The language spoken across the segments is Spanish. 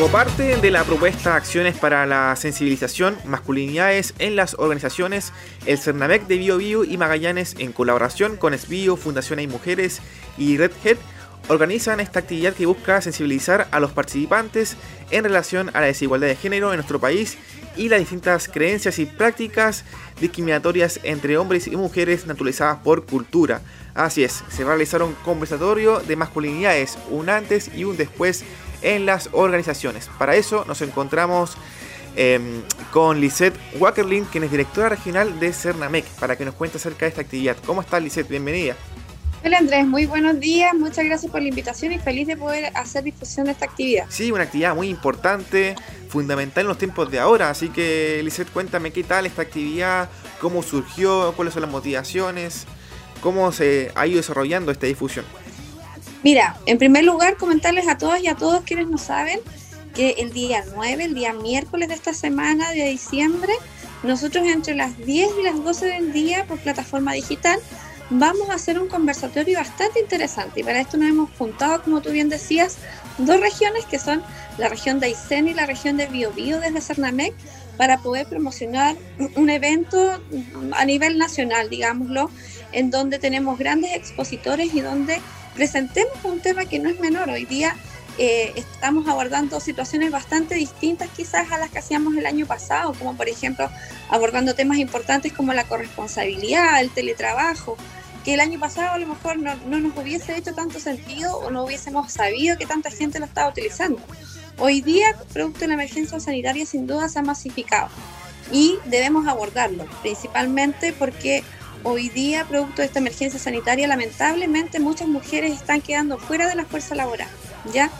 Como parte de la propuesta Acciones para la Sensibilización Masculinidades en las Organizaciones, el CERNAMEC de Bio Bio y Magallanes, en colaboración con SBio, Fundación Hay Mujeres y Red Head, organizan esta actividad que busca sensibilizar a los participantes en relación a la desigualdad de género en nuestro país y las distintas creencias y prácticas discriminatorias entre hombres y mujeres naturalizadas por cultura. Así es, se va a realizar un conversatorio de masculinidades, un antes y un después en las organizaciones. Para eso nos encontramos em, con Lisette Wackerlin, quien es directora regional de Cernamec, para que nos cuente acerca de esta actividad. ¿Cómo está Lisette? Bienvenida. Hola Andrés, muy buenos días, muchas gracias por la invitación y feliz de poder hacer difusión de esta actividad. Sí, una actividad muy importante, fundamental en los tiempos de ahora, así que Lisette, cuéntame qué tal esta actividad, cómo surgió, cuáles son las motivaciones, cómo se ha ido desarrollando esta difusión. Mira, en primer lugar, comentarles a todos y a todos quienes no saben que el día 9, el día miércoles de esta semana de diciembre, nosotros entre las 10 y las 12 del día por plataforma digital vamos a hacer un conversatorio bastante interesante. Y para esto nos hemos juntado, como tú bien decías, dos regiones que son la región de Aysén y la región de Biobío desde Cernamec para poder promocionar un evento a nivel nacional, digámoslo, en donde tenemos grandes expositores y donde presentemos un tema que no es menor. Hoy día eh, estamos abordando situaciones bastante distintas quizás a las que hacíamos el año pasado, como por ejemplo abordando temas importantes como la corresponsabilidad, el teletrabajo, que el año pasado a lo mejor no, no nos hubiese hecho tanto sentido o no hubiésemos sabido que tanta gente lo estaba utilizando. Hoy día, producto de la emergencia sanitaria, sin duda se ha masificado y debemos abordarlo, principalmente porque hoy día, producto de esta emergencia sanitaria, lamentablemente muchas mujeres están quedando fuera de la fuerza laboral, ¿ya?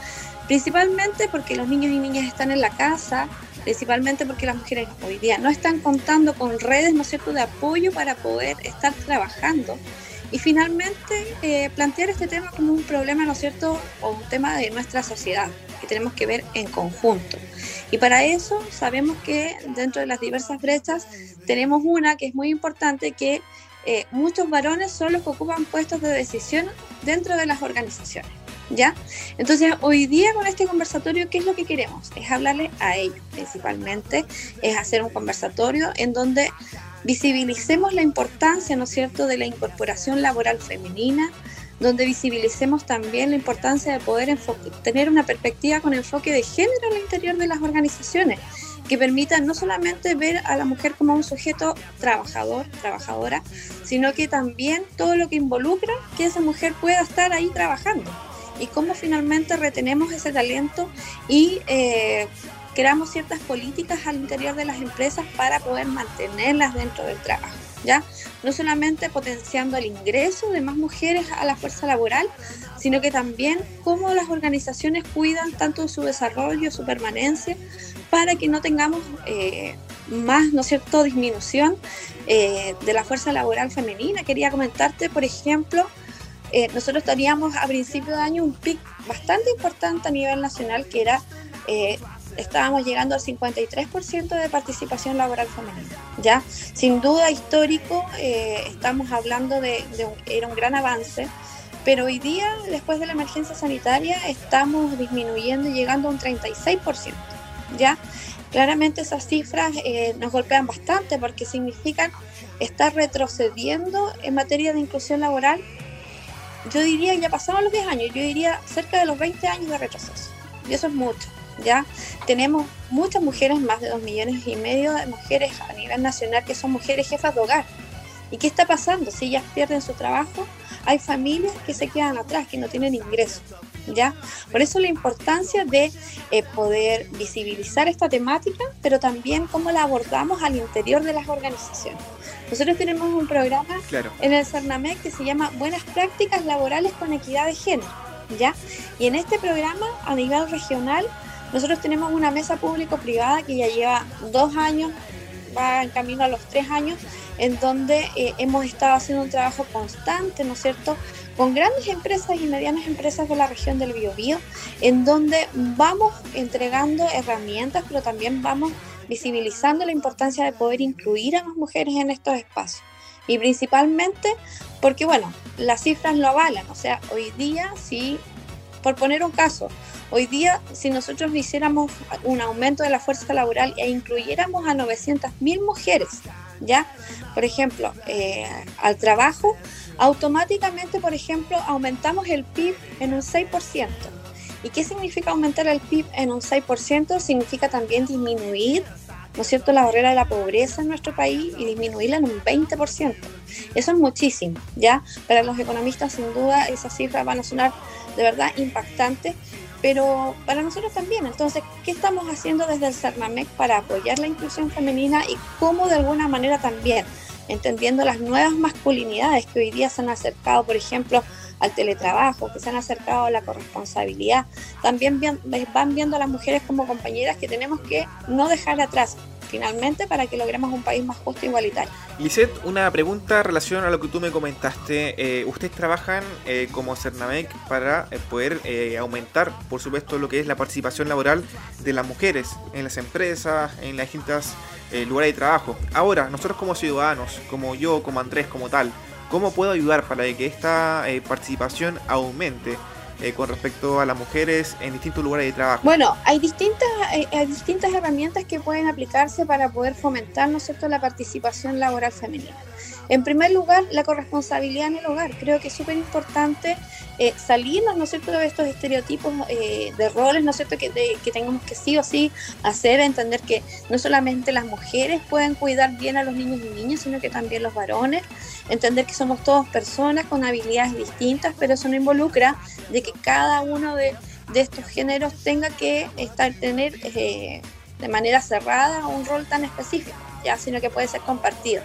Principalmente porque los niños y niñas están en la casa, principalmente porque las mujeres hoy día no están contando con redes, ¿no es cierto?, de apoyo para poder estar trabajando. Y finalmente, eh, plantear este tema como un problema, ¿no es cierto?, o un tema de nuestra sociedad, que tenemos que ver en conjunto. Y para eso sabemos que dentro de las diversas brechas tenemos una que es muy importante, que eh, muchos varones son los que ocupan puestos de decisión dentro de las organizaciones. ¿Ya? Entonces, hoy día con este conversatorio, ¿qué es lo que queremos? Es hablarle a ellos, principalmente, es hacer un conversatorio en donde visibilicemos la importancia, ¿no es cierto?, de la incorporación laboral femenina, donde visibilicemos también la importancia de poder tener una perspectiva con enfoque de género al interior de las organizaciones que permitan no solamente ver a la mujer como un sujeto trabajador, trabajadora, sino que también todo lo que involucra que esa mujer pueda estar ahí trabajando y cómo finalmente retenemos ese talento y eh, creamos ciertas políticas al interior de las empresas para poder mantenerlas dentro del trabajo. ¿Ya? No solamente potenciando el ingreso de más mujeres a la fuerza laboral, sino que también cómo las organizaciones cuidan tanto su desarrollo, su permanencia, para que no tengamos eh, más, ¿no cierto?, disminución eh, de la fuerza laboral femenina. Quería comentarte, por ejemplo, eh, nosotros teníamos a principio de año un pic bastante importante a nivel nacional que era, estábamos llegando al 53% de participación laboral femenina. Ya, sin duda histórico, estamos hablando de, de era un gran avance. Pero hoy día, después de la emergencia sanitaria, estamos disminuyendo y llegando a un 36%. ¿Ya? Claramente esas cifras eh, nos golpean bastante porque significan estar retrocediendo en materia de inclusión laboral. Yo diría, ya pasaron los 10 años, yo diría cerca de los 20 años de retroceso. Y eso es mucho, ¿ya? Tenemos muchas mujeres, más de 2 millones y medio de mujeres a nivel nacional que son mujeres jefas de hogar. ¿Y qué está pasando? Si ellas pierden su trabajo, hay familias que se quedan atrás, que no tienen ingresos. ¿ya? Por eso la importancia de eh, poder visibilizar esta temática, pero también cómo la abordamos al interior de las organizaciones. Nosotros tenemos un programa en el CERNAMEC que se llama Buenas Prácticas Laborales con Equidad de Género, ¿ya? Y en este programa, a nivel regional, nosotros tenemos una mesa público-privada que ya lleva dos años, va en camino a los tres años, en donde eh, hemos estado haciendo un trabajo constante, ¿no es cierto?, con grandes empresas y medianas empresas de la región del Biobío, en donde vamos entregando herramientas, pero también vamos visibilizando la importancia de poder incluir a las mujeres en estos espacios. Y principalmente porque, bueno, las cifras lo avalan, o sea, hoy día sí por poner un caso, hoy día si nosotros hiciéramos un aumento de la fuerza laboral e incluyéramos a 900.000 mujeres, ¿ya? Por ejemplo, eh, al trabajo, automáticamente, por ejemplo, aumentamos el PIB en un 6%. ¿Y qué significa aumentar el PIB en un 6%? Significa también disminuir ¿no es cierto?, la barrera de la pobreza en nuestro país y disminuirla en un 20%. Eso es muchísimo, ¿ya? Para los economistas, sin duda, esas cifras van a sonar de verdad impactantes, pero para nosotros también. Entonces, ¿qué estamos haciendo desde el CERNAMEC para apoyar la inclusión femenina y cómo de alguna manera también, entendiendo las nuevas masculinidades que hoy día se han acercado, por ejemplo, al teletrabajo, que se han acercado a la corresponsabilidad. También van viendo a las mujeres como compañeras que tenemos que no dejar atrás finalmente para que logremos un país más justo e igualitario. Lisette, una pregunta en relación a lo que tú me comentaste. Eh, ustedes trabajan eh, como Cernamec para eh, poder aumentar, por supuesto, lo que es la participación laboral de las mujeres en las empresas, en las distintas lugares de trabajo. Ahora, nosotros como ciudadanos, como yo, como Andrés, como tal, ¿Cómo puedo ayudar para que esta eh, participación aumente? Eh, con respecto a las mujeres en distintos lugares de trabajo? Bueno, hay distintas, hay, distintas herramientas que pueden aplicarse para poder fomentar, ¿no es la participación laboral femenina. En primer lugar, la corresponsabilidad en el hogar. Creo que es súper importante eh, salirnos, ¿no es de estos estereotipos eh, de roles, ¿no es cierto?, que, que tengamos que sí o sí hacer, entender que no solamente las mujeres pueden cuidar bien a los niños y niñas, sino que también los varones, entender que somos todos personas con habilidades distintas, pero eso no involucra de que cada uno de, estos géneros tenga que estar, tener eh, de manera cerrada un rol tan específico, ya, sino que puede ser compartido.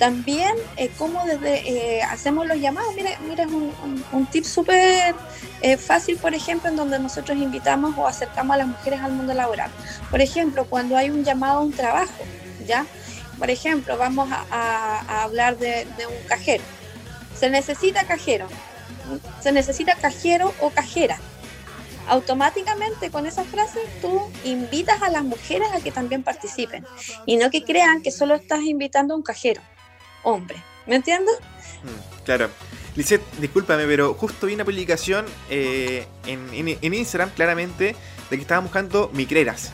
También, eh, cómo desde eh, hacemos los llamados, mira, mira es un, tip súper eh, fácil, por ejemplo, en donde nosotros invitamos o acercamos a las mujeres al mundo laboral. Por ejemplo, cuando hay un llamado a un trabajo, ¿ya? Por ejemplo, vamos a, hablar de, un cajero. Se necesita cajero, se necesita cajero o cajera automáticamente con esa frase tú invitas a las mujeres a que también participen y no que crean que solo estás invitando a un cajero hombre. ¿Me entiendes? Mm, claro. Lizeth, discúlpame, pero justo vi una publicación eh, en, Instagram claramente de que estaban buscando micreras.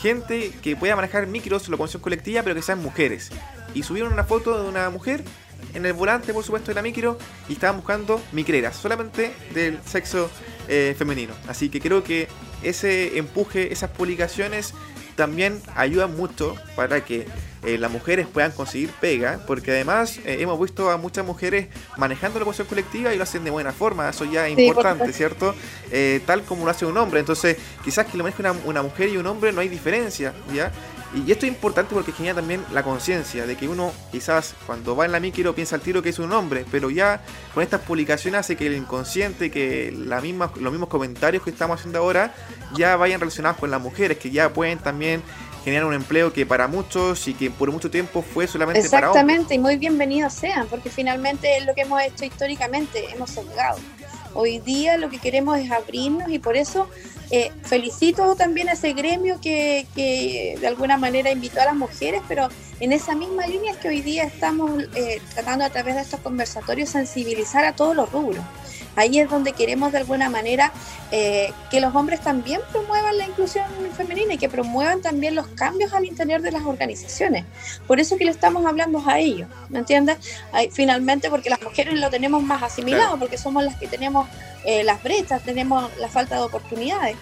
Gente que pueda manejar micros, locomoción colectiva, pero que sean mujeres. Y subieron una foto de una mujer en el volante, por supuesto, de la micro y estaban buscando micreras, solamente del sexo eh, femenino. Así que creo que ese empuje, esas publicaciones también ayudan mucho para que eh, las mujeres puedan conseguir pega, porque además eh, hemos visto a muchas mujeres manejando la cuestión colectiva y lo hacen de buena forma, eso ya es importante, ¿cierto? Eh, tal como lo hace un hombre, entonces quizás que lo maneje una, una mujer y un hombre no hay diferencia, ¿ya? Y esto es importante porque genera también la conciencia de que uno quizás cuando va en la micro piensa al tiro que es un hombre, pero ya con estas publicaciones hace que el inconsciente, que la misma, los mismos comentarios que estamos haciendo ahora ya vayan relacionados con las mujeres, que ya pueden también generar un empleo que para muchos y que por mucho tiempo fue solamente para Exactamente, y muy bienvenidos sean, porque finalmente es lo que hemos hecho históricamente, hemos sesgado. Hoy día lo que queremos es abrirnos y por eso eh, felicito también a ese gremio que, que, de alguna manera invitó a las mujeres, pero en esa misma línea es que hoy día estamos eh, tratando a través de estos conversatorios sensibilizar a todos los rubros. Ahí es donde queremos de alguna manera eh, que los hombres también promuevan la inclusión femenina y que promuevan también los cambios al interior de las organizaciones. Por eso que le estamos hablando a ellos, ¿me entiendes? finalmente porque las mujeres lo tenemos más asimilado, porque somos las que tenemos eh, las brechas, tenemos la falta de oportunidades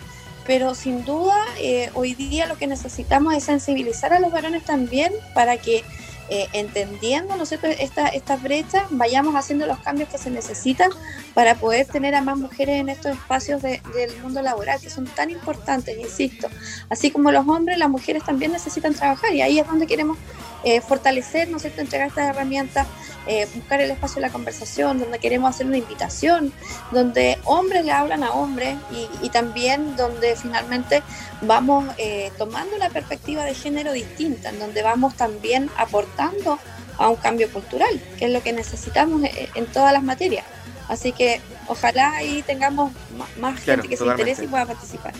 pero sin duda eh, hoy día lo que necesitamos es sensibilizar a los varones también para que eh, entendiendo ¿no estas brechas, vayamos haciendo los cambios que se necesitan para poder tener a más mujeres en estos espacios del mundo laboral que son tan importantes, insisto. Así como los hombres, las mujeres también necesitan trabajar y ahí es donde queremos eh, fortalecer, ¿no sé, entregar estas herramientas, eh, buscar el espacio de la conversación, donde queremos hacer una invitación, donde hombres le hablan a hombres y, también donde finalmente vamos eh, tomando una perspectiva de género distinta, en donde vamos también aportando a un cambio cultural, que es lo que necesitamos en todas las materias. Así que ojalá ahí tengamos más gente que se interese y pueda participar.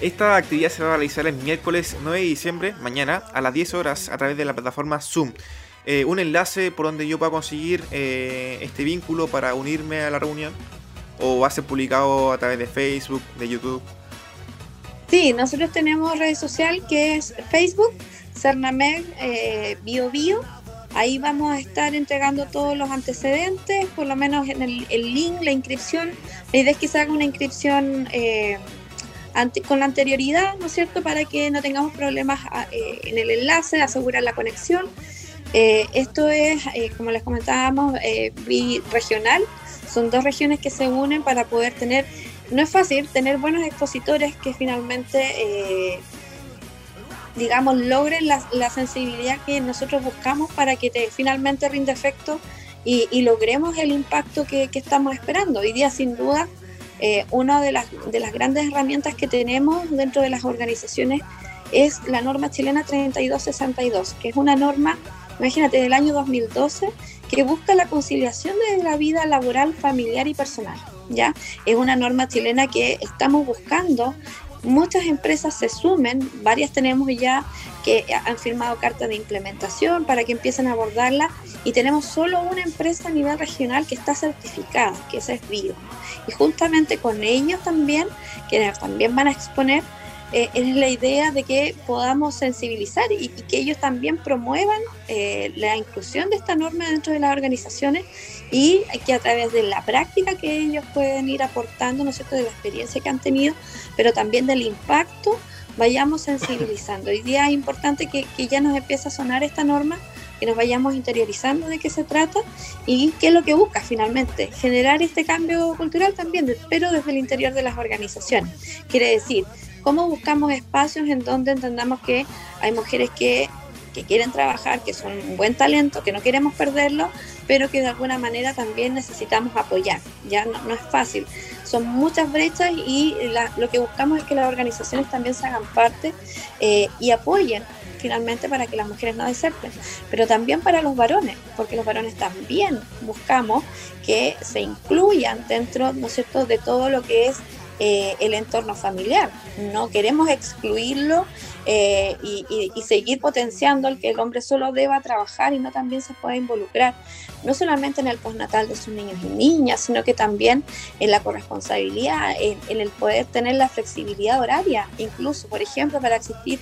Esta actividad se va a realizar el miércoles 9 de diciembre, mañana, a las 10 horas, a través de la plataforma Zoom. Eh, un enlace por donde yo pueda conseguir eh, este vínculo para unirme a la reunión. o va a ser publicado a través de Facebook, de YouTube? Sí, nosotros tenemos red social que es Facebook, Cernameg eh, Bio Bio. Ahí vamos a estar entregando todos los antecedentes, por lo menos en el, link, la inscripción. La idea es que se haga una inscripción eh, con la anterioridad, ¿no es cierto?, para que no tengamos problemas ah, eh, en el enlace, asegurar la conexión. Eh, esto es, como les comentábamos, bi-regional. Son dos regiones que se unen para poder tener, no es fácil, tener buenos expositores que finalmente digamos, logren la, sensibilidad que nosotros buscamos para que te, finalmente rinde efecto y, logremos el impacto que, estamos esperando. Hoy día, sin duda, eh, una de las, de las grandes herramientas que tenemos dentro de las organizaciones es la norma chilena 3262, que es una norma, imagínate, del año 2012, que busca la conciliación de la vida laboral, familiar y personal. ¿ya? Es una norma chilena que estamos buscando muchas empresas se sumen, varias tenemos ya que han firmado cartas de implementación para que empiecen a abordarla y tenemos solo una empresa a nivel regional que está certificada, que es Bio. Y justamente con ellos también, que también van a exponer, eh, es la idea de que podamos sensibilizar y, que ellos también promuevan eh, la inclusión de esta norma dentro de las organizaciones y que a través de la práctica que ellos pueden ir aportando, ¿no es cierto?, de la experiencia que han tenido, pero también del impacto, vayamos sensibilizando. Hoy día es importante que, que ya nos empiece a sonar esta norma que nos vayamos interiorizando de qué se trata y qué es lo que busca finalmente, generar este cambio cultural también, pero desde el interior de las organizaciones. Quiere decir, cómo buscamos espacios en donde entendamos que hay mujeres que, quieren trabajar, que son un buen talento, que no queremos perderlo, pero que de alguna manera también necesitamos apoyar. Ya no, es fácil. Son muchas brechas y lo que buscamos es que las organizaciones también se hagan parte eh, y apoyen finalmente para que las mujeres no deserten, pero también para los varones, porque los varones también buscamos que se incluyan dentro, ¿no es cierto?, de todo lo que es eh, el entorno familiar. No queremos excluirlo eh, y, seguir potenciando el que el hombre solo deba trabajar y no también se pueda involucrar, no solamente en el postnatal de sus niños y niñas, sino que también en la corresponsabilidad, en, en el poder tener la flexibilidad horaria, incluso, por ejemplo, para asistir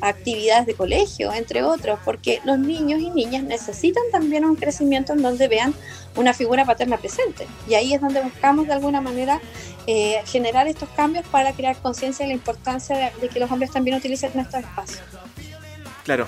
actividades de colegio, entre otros, porque los niños y niñas necesitan también un crecimiento en donde vean una figura paterna presente. Y ahí es donde buscamos de alguna manera eh, generar estos cambios para crear conciencia de la importancia de, que los hombres también utilicen nuestros espacios. Claro.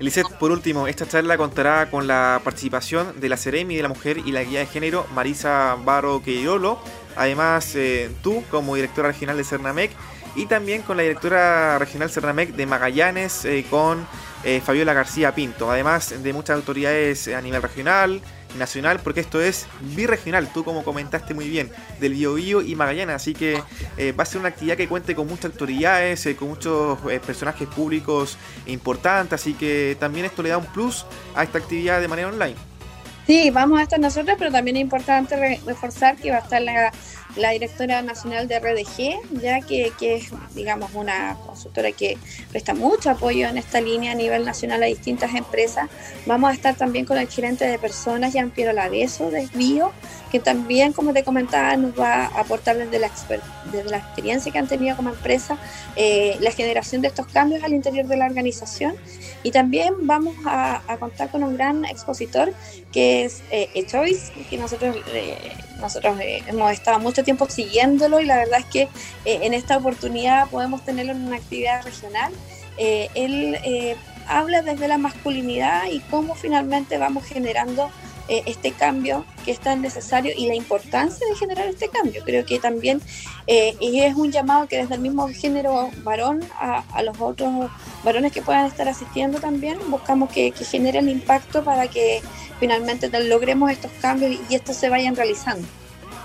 Eliseth, por último, esta charla contará con la participación de la Ceremi de la Mujer y la Guía de Género, Marisa Barro Queirolo. Además, eh, tú, como directora regional de Cernamec, y también con la directora regional Cernamec de Magallanes, eh, con eh, Fabiola García Pinto, además de muchas autoridades a nivel regional, nacional, porque esto es birregional, tú como comentaste muy bien, del Biobío y Magallanes, así que eh, va a ser una actividad que cuente con muchas autoridades, con muchos personajes públicos importantes, así que también esto le da un plus a esta actividad de manera online. Sí, vamos a estar nosotros, pero también es importante reforzar que va a estar la la directora nacional de RDG, ya que, que, es, digamos, una consultora que presta mucho apoyo en esta línea a nivel nacional a distintas empresas. Vamos a estar también con el gerente de personas, Jean Piero Laveso, de Bio, que también, como te comentaba, nos va a aportar desde la, desde la experiencia que han tenido como empresa eh, la generación de estos cambios al interior de la organización. Y también vamos a, contar con un gran expositor que es eh, Choice, que nosotros, eh, nosotros eh, hemos estado mucho tiempo siguiéndolo y la verdad es que en esta oportunidad podemos tenerlo en una actividad regional. él habla desde la masculinidad y cómo finalmente vamos generando eh, este cambio que es tan necesario y la importancia de generar este cambio. Creo que también eh, es un llamado que desde el mismo género varón a, los otros varones que puedan estar asistiendo también, buscamos que, que genere el impacto para que finalmente logremos estos cambios y, estos se vayan realizando.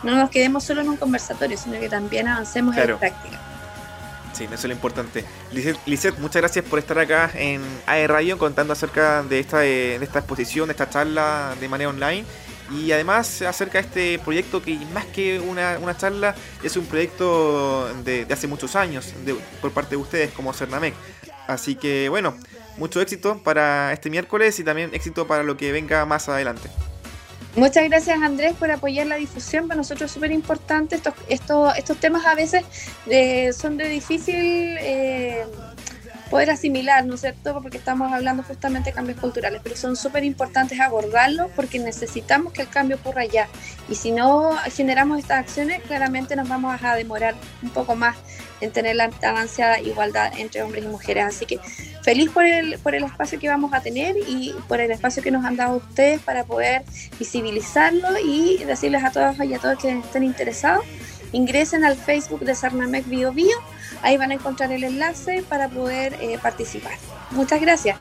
No nos quedemos solo en un conversatorio, sino que también avancemos en la práctica. Sí, eso es lo importante. Lizeth, muchas gracias por estar acá en AE Radio contando acerca de esta, de esta exposición, de esta charla de manera online y además acerca de este proyecto que más que una, charla es un proyecto de, hace muchos años por parte de ustedes como Cernamec. Así que bueno, mucho éxito para este miércoles y también éxito para lo que venga más adelante. Muchas gracias Andrés por apoyar la difusión, para nosotros es súper importante. Estos, estos, estos temas a veces eh, son de difícil eh, poder asimilar, ¿no es cierto? Porque estamos hablando justamente de cambios culturales, pero son súper importantes abordarlos porque necesitamos que el cambio ocurra ya. Y si no generamos estas acciones, claramente nos vamos a demorar un poco más en tener la tan ansiada igualdad entre hombres y mujeres. Así que feliz por el, por el espacio que vamos a tener y por el espacio que nos han dado ustedes para poder visibilizarlo y decirles a todas y a todos que estén interesados, ingresen al Facebook de Sarnamec Bio Bio Ahí van a encontrar el enlace para poder eh, participar. Muchas gracias.